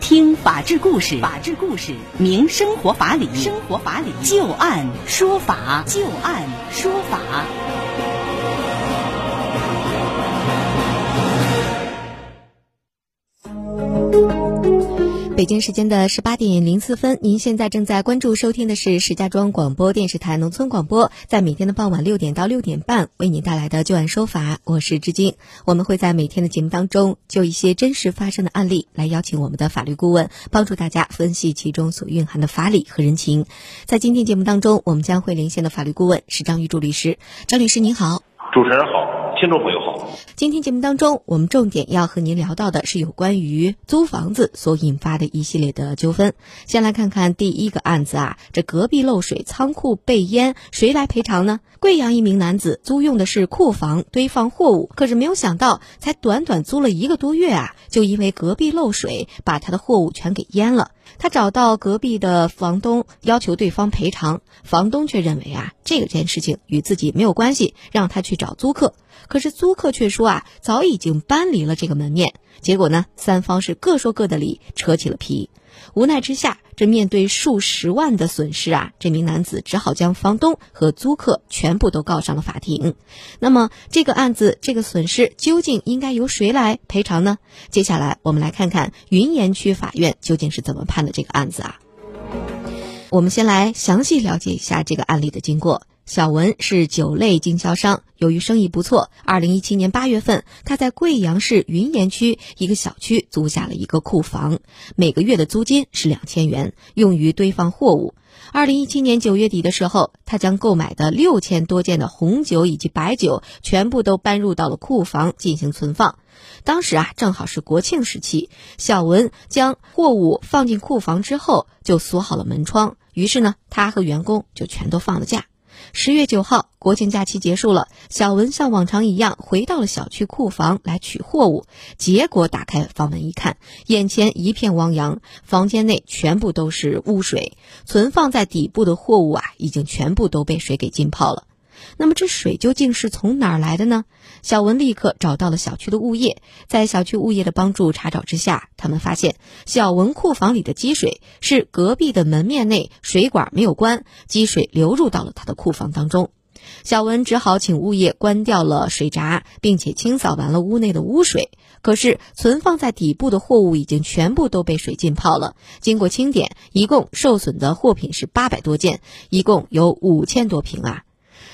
听法治故事，法治故事明生活法理，生活法理就案说法，就案说法。北京时间的十八点零四分，您现在正在关注收听的是石家庄广播电视台农村广播，在每天的傍晚六点到六点半为您带来的旧案说法，我是志金。我们会在每天的节目当中，就一些真实发生的案例来邀请我们的法律顾问，帮助大家分析其中所蕴含的法理和人情。在今天节目当中，我们将会连线的法律顾问是张玉柱律师。张律师您好，主持人好，听众朋友好。今天节目当中，我们重点要和您聊到的是有关于租房子所引发的一系列的纠纷。先来看看第一个案子啊，这隔壁漏水，仓库被淹，谁来赔偿呢？贵阳一名男子租用的是库房堆放货物，可是没有想到，才短短租了一个多月啊，就因为隔壁漏水，把他的货物全给淹了。他找到隔壁的房东，要求对方赔偿，房东却认为啊，这个件事情与自己没有关系，让他去找租客。可是租客却说啊，早已经搬离了这个门面。结果呢，三方是各说各的理，扯起了皮。无奈之下，这面对数十万的损失啊，这名男子只好将房东和租客全部都告上了法庭。那么，这个案子这个损失究竟应该由谁来赔偿呢？接下来，我们来看看云岩区法院究竟是怎么判的这个案子啊。我们先来详细了解一下这个案例的经过。小文是酒类经销商，由于生意不错，二零一七年八月份，他在贵阳市云岩区一个小区租下了一个库房，每个月的租金是两千元，用于堆放货物。二零一七年九月底的时候，他将购买的六千多件的红酒以及白酒全部都搬入到了库房进行存放。当时啊，正好是国庆时期，小文将货物放进库房之后，就锁好了门窗，于是呢，他和员工就全都放了假。十月九号，国庆假期结束了，小文像往常一样回到了小区库房来取货物。结果打开房门一看，眼前一片汪洋，房间内全部都是污水，存放在底部的货物啊，已经全部都被水给浸泡了。那么这水究竟是从哪儿来的呢？小文立刻找到了小区的物业，在小区物业的帮助查找之下，他们发现小文库房里的积水是隔壁的门面内水管没有关，积水流入到了他的库房当中。小文只好请物业关掉了水闸，并且清扫完了屋内的污水。可是存放在底部的货物已经全部都被水浸泡了。经过清点，一共受损的货品是八百多件，一共有五千多瓶啊。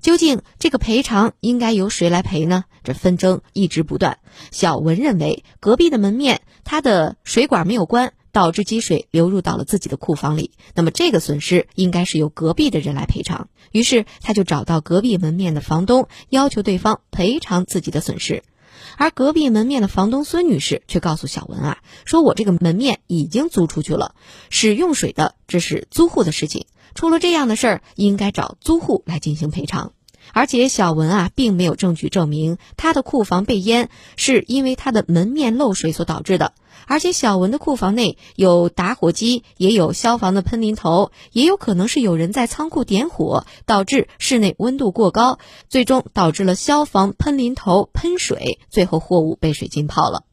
究竟这个赔偿应该由谁来赔呢？这纷争一直不断。小文认为隔壁的门面他的水管没有关，导致积水流入到了自己的库房里。那么这个损失应该是由隔壁的人来赔偿。于是他就找到隔壁门面的房东，要求对方赔偿自己的损失。而隔壁门面的房东孙女士却告诉小文啊，说我这个门面已经租出去了，使用水的这是租户的事情。出了这样的事儿，应该找租户来进行赔偿。而且小文啊，并没有证据证明他的库房被淹是因为他的门面漏水所导致的。而且小文的库房内有打火机，也有消防的喷淋头，也有可能是有人在仓库点火，导致室内温度过高，最终导致了消防喷淋头喷水，最后货物被水浸泡了。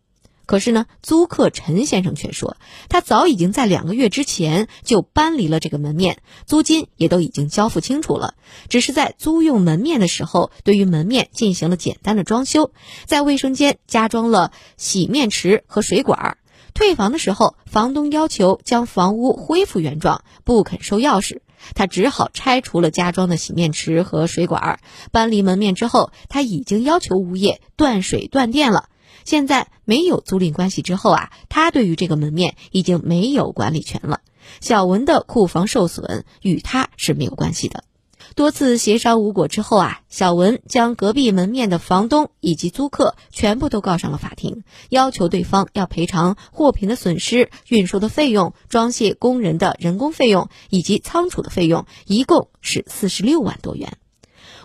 可是呢，租客陈先生却说，他早已经在两个月之前就搬离了这个门面，租金也都已经交付清楚了，只是在租用门面的时候，对于门面进行了简单的装修，在卫生间加装了洗面池和水管。退房的时候，房东要求将房屋恢复原状，不肯收钥匙，他只好拆除了加装的洗面池和水管。搬离门面之后，他已经要求物业断水断电了。现在没有租赁关系之后啊，他对于这个门面已经没有管理权了。小文的库房受损与他是没有关系的。多次协商无果之后啊，小文将隔壁门面的房东以及租客全部都告上了法庭，要求对方要赔偿货品的损失、运输的费用、装卸工人的人工费用以及仓储的费用，一共是四十六万多元。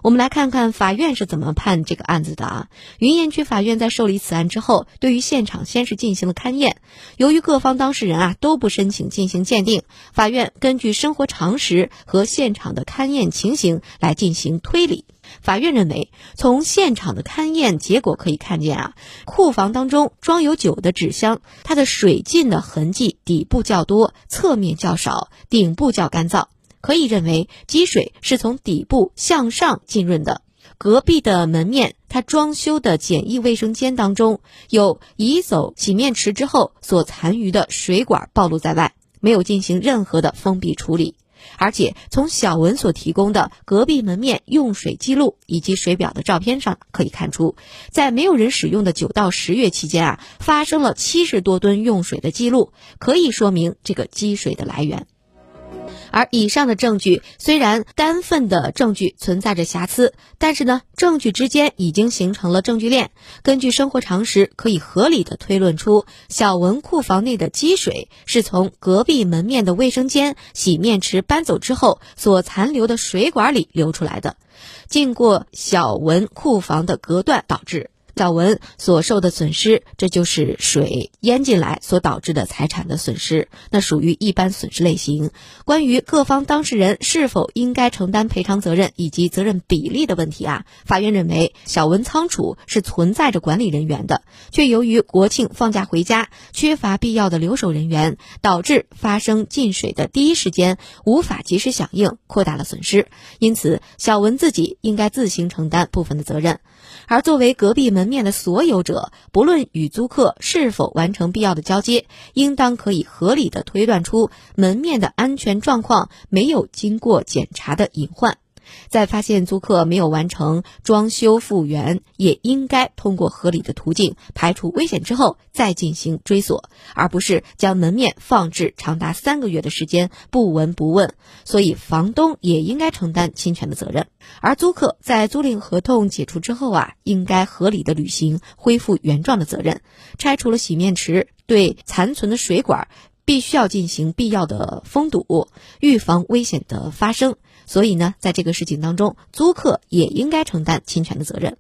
我们来看看法院是怎么判这个案子的啊？云岩区法院在受理此案之后，对于现场先是进行了勘验。由于各方当事人啊都不申请进行鉴定，法院根据生活常识和现场的勘验情形来进行推理。法院认为，从现场的勘验结果可以看见啊，库房当中装有酒的纸箱，它的水浸的痕迹底部较多，侧面较少，顶部较干燥，可以认为积水是从底部向上浸润的。隔壁的门面，它装修的简易卫生间当中有移走洗面池之后所残余的水管暴露在外，没有进行任何的封闭处理。而且从小文所提供的隔壁门面用水记录以及水表的照片上可以看出，在没有人使用的九到十月期间啊，发生了七十多吨用水的记录，可以说明这个积水的来源。而以上的证据虽然单份的证据存在着瑕疵，但是呢，证据之间已经形成了证据链。根据生活常识，可以合理的推论出小文库房内的积水是从隔壁门面的卫生间洗面池搬走之后所残留的水管里流出来的，经过小文库房的隔断导致。小文所受的损失，这就是水淹进来所导致的财产的损失，那属于一般损失类型。关于各方当事人是否应该承担赔偿责任以及责任比例的问题啊，法院认为小文仓储是存在着管理人员的，却由于国庆放假回家，缺乏必要的留守人员，导致发生进水的第一时间无法及时响应，扩大了损失。因此，小文自己应该自行承担部分的责任。而作为隔壁门面的所有者，不论与租客是否完成必要的交接，应当可以合理的推断出门面的安全状况没有经过检查的隐患。在发现租客没有完成装修复原，也应该通过合理的途径排除危险之后再进行追索，而不是将门面放置长达三个月的时间不闻不问。所以，房东也应该承担侵权的责任。而租客在租赁合同解除之后啊，应该合理的履行恢复原状的责任，拆除了洗面池，对残存的水管必须要进行必要的封堵，预防危险的发生。所以呢，在这个事情当中，租客也应该承担侵权的责任。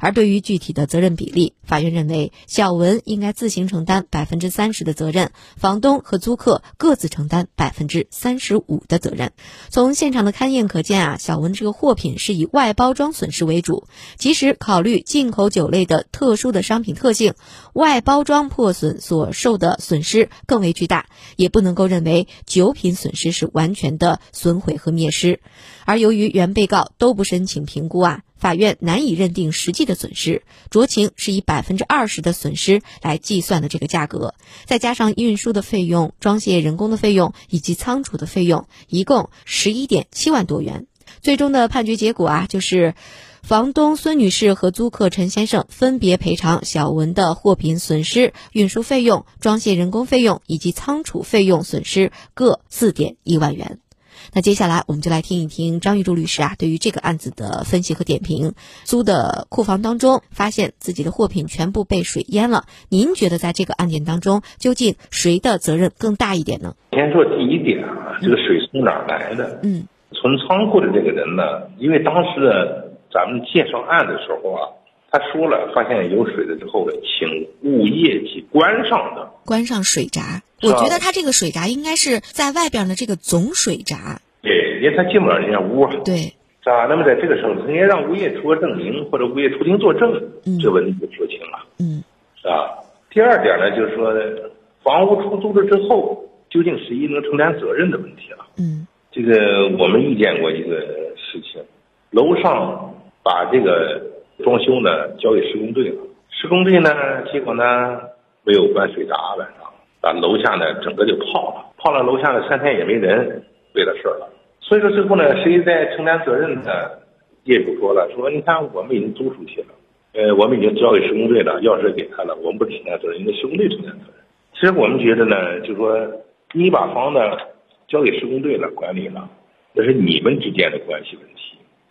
而对于具体的责任比例，法院认为小文应该自行承担百分之三十的责任，房东和租客各自承担百分之三十五的责任。从现场的勘验可见啊，小文这个货品是以外包装损失为主。即使考虑进口酒类的特殊的商品特性，外包装破损所受的损失更为巨大，也不能够认为酒品损失是完全的损毁和灭失。而由于原被告都不申请评估啊。法院难以认定实际的损失，酌情是以百分之二十的损失来计算的这个价格，再加上运输的费用、装卸人工的费用以及仓储的费用，一共十一点七万多元。最终的判决结果啊，就是房东孙女士和租客陈先生分别赔偿小文的货品损失、运输费用、装卸人工费用以及仓储费用损失各四点一万元。那接下来我们就来听一听张玉柱律师啊对于这个案子的分析和点评。租的库房当中发现自己的货品全部被水淹了，您觉得在这个案件当中，究竟谁的责任更大一点呢？先说第一点啊，这个水从哪儿来的？嗯，从仓库的这个人呢，因为当时呢，咱们介绍案的时候啊，他说了，发现有水了之后，请物业去关上的，关上水闸。我觉得他这个水闸应该是在外边的这个总水闸。对，因为他进不了人家屋。对，是吧？那么在这个时候，应该让物业出个证明，或者物业出庭作证，这问题就说清了。嗯，是吧？第二点呢，就是说，房屋出租了之后，究竟谁能承担责任的问题了。嗯，这个我们遇见过一个事情，楼上把这个装修呢交给施工队了，施工队呢，结果呢没有关水闸晚上。把楼下呢整个就泡了，泡了楼下呢三天也没人，为了事儿了。所以说最后呢，谁在承担责任呢？业主说了，说你看我们已经租出去了，呃，我们已经交给施工队了，钥匙给他了，我们不承担责任，应该施工队承担责任。其实我们觉得呢，就说你把房子交给施工队了，管理了，那是你们之间的关系问题。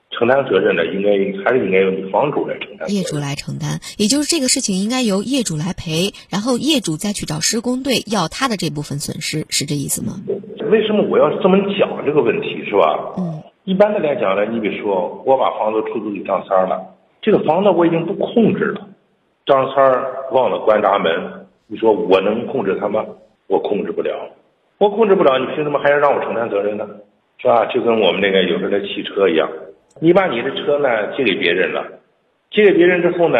承担责任的应该还是应该由你房主来承担。业主来承担，也就是这个事情应该由业主来赔，然后业主再去找施工队要他的这部分损失，是这意思吗？为什么我要这么讲这个问题是吧？嗯。一般的来讲呢，你比如说我把房子出租给张三了，这个房子我已经不控制了，张三忘了关闸门，你说我能控制他吗？我控制不了，我控制不了，你凭什么还要让我承担责任呢？是吧？就跟我们那个有时候那汽车一样。你把你的车呢借给别人了，借给别人之后呢，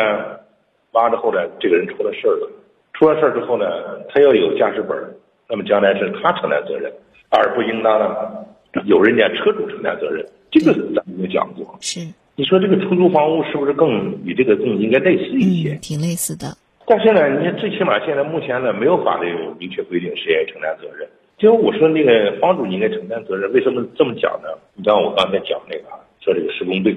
完了之后呢，这个人出了事儿了，出了事儿之后呢，他要有驾驶本，那么将来是他承担责任，而不应当呢由人家车主承担责任。这个咱们已经讲过。是，你说这个出租房屋是不是更与这个更应该类似一些？嗯，挺类似的。但是呢，你看最起码现在目前呢没有法律有明确规定谁来承担责任。就我说那个房主应该承担责任，为什么这么讲呢？你像我刚才讲那个，说这个施工队，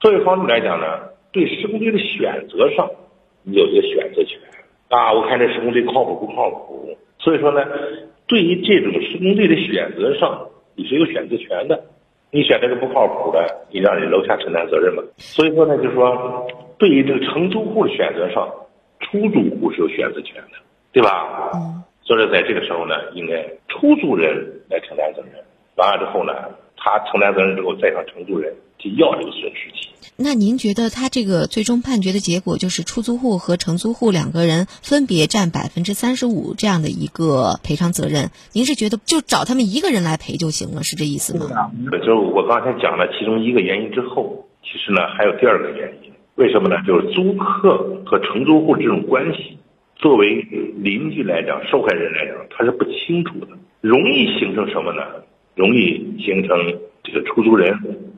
作为房主来讲呢，对施工队的选择上，你有一个选择权啊。我看这施工队靠谱不靠谱？所以说呢，对于这种施工队的选择上，你是有选择权的。你选这个不靠谱的，你让人楼下承担责任嘛。所以说呢，就是说，对于这个承租户的选择上，出租户是有选择权的，对吧？嗯。所以说在这个时候呢，应该出租人来承担责任。完了之后呢，他承担责任之后，再向承租人去要这个损失金。那您觉得他这个最终判决的结果，就是出租户和承租户两个人分别占百分之三十五这样的一个赔偿责任？您是觉得就找他们一个人来赔就行了，是这意思吗？就是我刚才讲了其中一个原因之后，其实呢还有第二个原因，为什么呢？就是租客和承租户这种关系。作为邻居来讲，受害人来讲，他是不清楚的，容易形成什么呢？容易形成这个出租人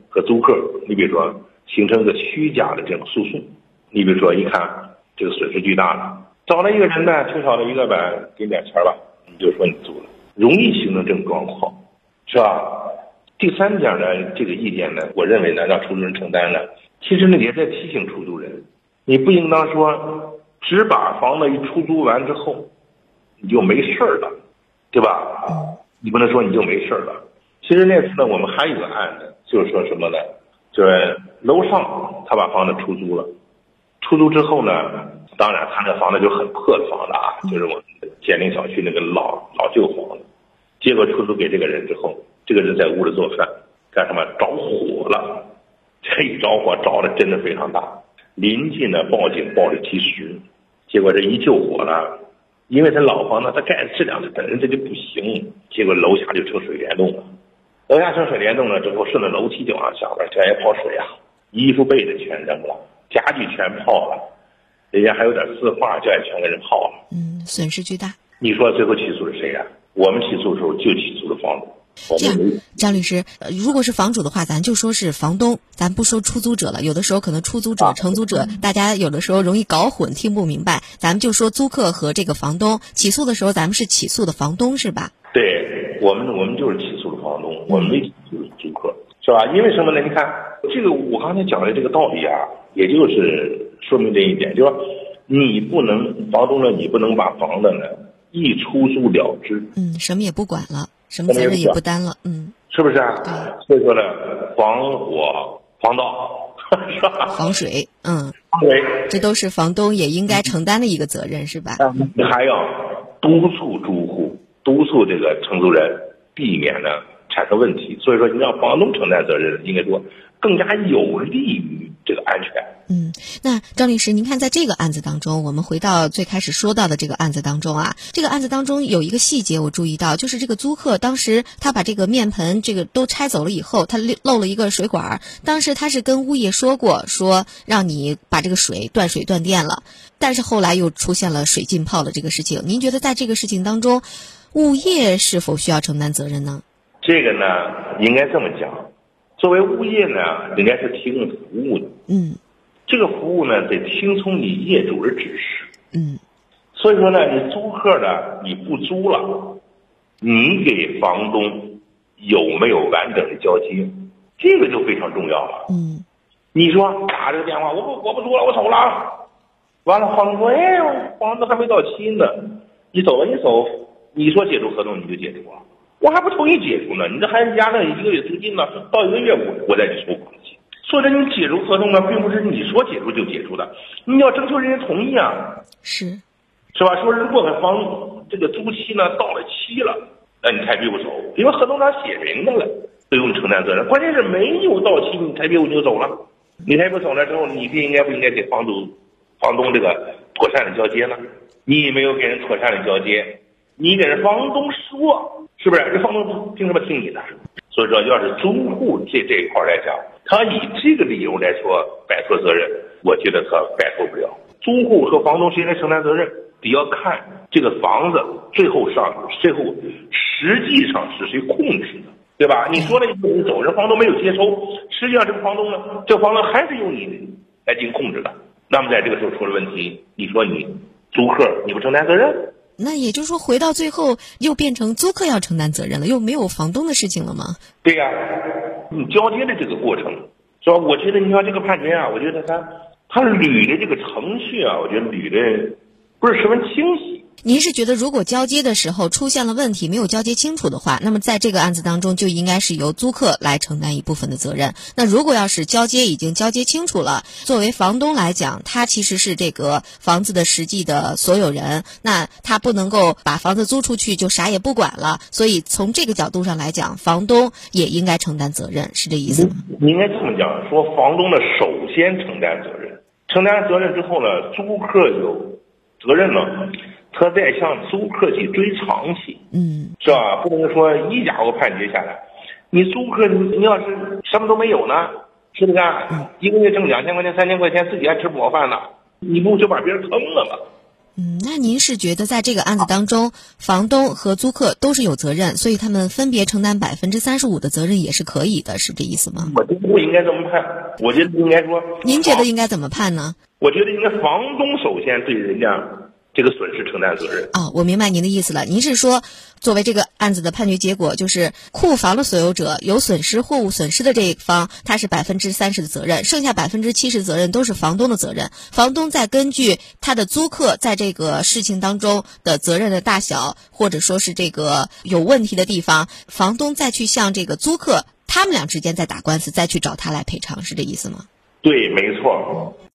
和租客，你比如说形成一个虚假的这种诉讼。你比如说，一看这个损失巨大了，找了一个人呢，挺好的一个呗，给点钱吧，你就说你租了，容易形成这种状况，是吧？第三点呢，这个意见呢，我认为呢，让出租人承担呢，其实呢也在提醒出租人，你不应当说。只把房子一出租完之后，你就没事儿了，对吧？你不能说你就没事了。其实那次呢，我们还有个案子，就是说什么呢？就是楼上他把房子出租了，出租之后呢，当然他那房子就很破的房子啊，就是我们建林小区那个老老旧房子。结果出租给这个人之后，这个人在屋里做饭，干什么着火了？这一着火着的真的非常大，邻居呢报警报的及时。结果这一救火了，因为他老房子，他盖的质量，他本身这就不行。结果楼下就成水帘洞了，楼下成水帘洞了之后，顺着楼梯就往下边，全也泡水啊，衣服被子全扔了，家具全泡了，人家还有点字画，就也全给人泡了。嗯，损失巨大。你说最后起诉是谁呀？我们起诉的时候就起诉了房主。这样，张律师，如果是房主的话，咱就说是房东，咱不说出租者了。有的时候可能出租者、承租者，大家有的时候容易搞混，听不明白。咱们就说租客和这个房东起诉的时候，咱们是起诉的房东是吧？对我们，我们就是起诉的房东，我们没起诉租客，是吧？因为什么呢？你看这个，我刚才讲的这个道理啊，也就是说明这一点，就是说你不能房东呢，你不能把房子呢一出租了之，嗯，什么也不管了。什么责任也不担了，嗯，是不是啊？所以说呢，防火、防盗，是吧？防水，嗯，防水，这都是房东也应该承担的一个责任，是吧？你还要督促住户，督促这个承租人，避免呢产生问题。所以说，你让房东承担责任，应该说更加有利于这个安全。嗯，那张律师，您看，在这个案子当中，我们回到最开始说到的这个案子当中啊，这个案子当中有一个细节我注意到，就是这个租客当时他把这个面盆这个都拆走了以后，他漏了一个水管，当时他是跟物业说过，说让你把这个水断水断电了，但是后来又出现了水浸泡的这个事情，您觉得在这个事情当中，物业是否需要承担责任呢？这个呢，应该这么讲，作为物业呢，应该是提供服务的，嗯。这个服务呢，得听从你业主的指示。嗯，所以说呢，你租客呢，你不租了，你给房东有没有完整的交接？这个就非常重要了。嗯，你说打这个电话，我不我不租了，我走了。完了，房东说，哎，房子还没到期呢，你走吧，你走。你说解除合同你就解除啊？我还不同意解除呢，你这还压了一个月租金呢，到一个月我我再去收房子。或者你解除合同呢，并不是你说解除就解除的，你要征求人家同意啊。是，是吧？说如果房这个租期呢到了期了，那你才别我走，因为合同上写明的了，不用承担责任。关键是没有到期，你才别我就走了，你才不走了之后，你不应该不应该给房主、房东这个妥善的交接呢？你没有给人妥善的交接，你给人房东说，是不是？这房东凭什么听你的？所以说，要是租户这这一块来讲。他以这个理由来说摆脱责任，我觉得他摆脱不了。租户和房东谁来承担责任，得要看这个房子最后上最后实际上是谁控制的，对吧？你说了你走人，房东没有接收，实际上这个房东呢，这房子还是由你来进行控制的。那么在这个时候出了问题，你说你租客你不承担责任？那也就是说，回到最后又变成租客要承担责任了，又没有房东的事情了吗？对呀，你交接的这个过程是吧？我觉得你看这个判决啊，我觉得他他捋的这个程序啊，我觉得捋的不是十分清晰。您是觉得，如果交接的时候出现了问题，没有交接清楚的话，那么在这个案子当中就应该是由租客来承担一部分的责任。那如果要是交接已经交接清楚了，作为房东来讲，他其实是这个房子的实际的所有人，那他不能够把房子租出去就啥也不管了。所以从这个角度上来讲，房东也应该承担责任，是这意思吗？你应该这么讲，说房东呢首先承担责任，承担责任之后呢，租客有责任吗。他在向租客去追偿去，嗯，是吧？不能说一家伙判决下来，你租客你你要是什么都没有呢，是不是？一个月挣两千块钱、三千块钱，自己还吃不饱饭呢，你不就把别人坑了吗？嗯，那您是觉得在这个案子当中，房东和租客都是有责任，所以他们分别承担百分之三十五的责任也是可以的，是这意思吗？我觉得不应该这么判，我觉得应该说，您觉得应该怎么判呢？我觉得应该房东首先对人家。这个损失承担责任啊，我明白您的意思了。您是说，作为这个案子的判决结果，就是库房的所有者有损失货物损失的这一方，他是百分之三十的责任，剩下百分之七十责任都是房东的责任。房东再根据他的租客在这个事情当中的责任的大小，或者说是这个有问题的地方，房东再去向这个租客，他们俩之间再打官司，再去找他来赔偿，是这意思吗？对，没错。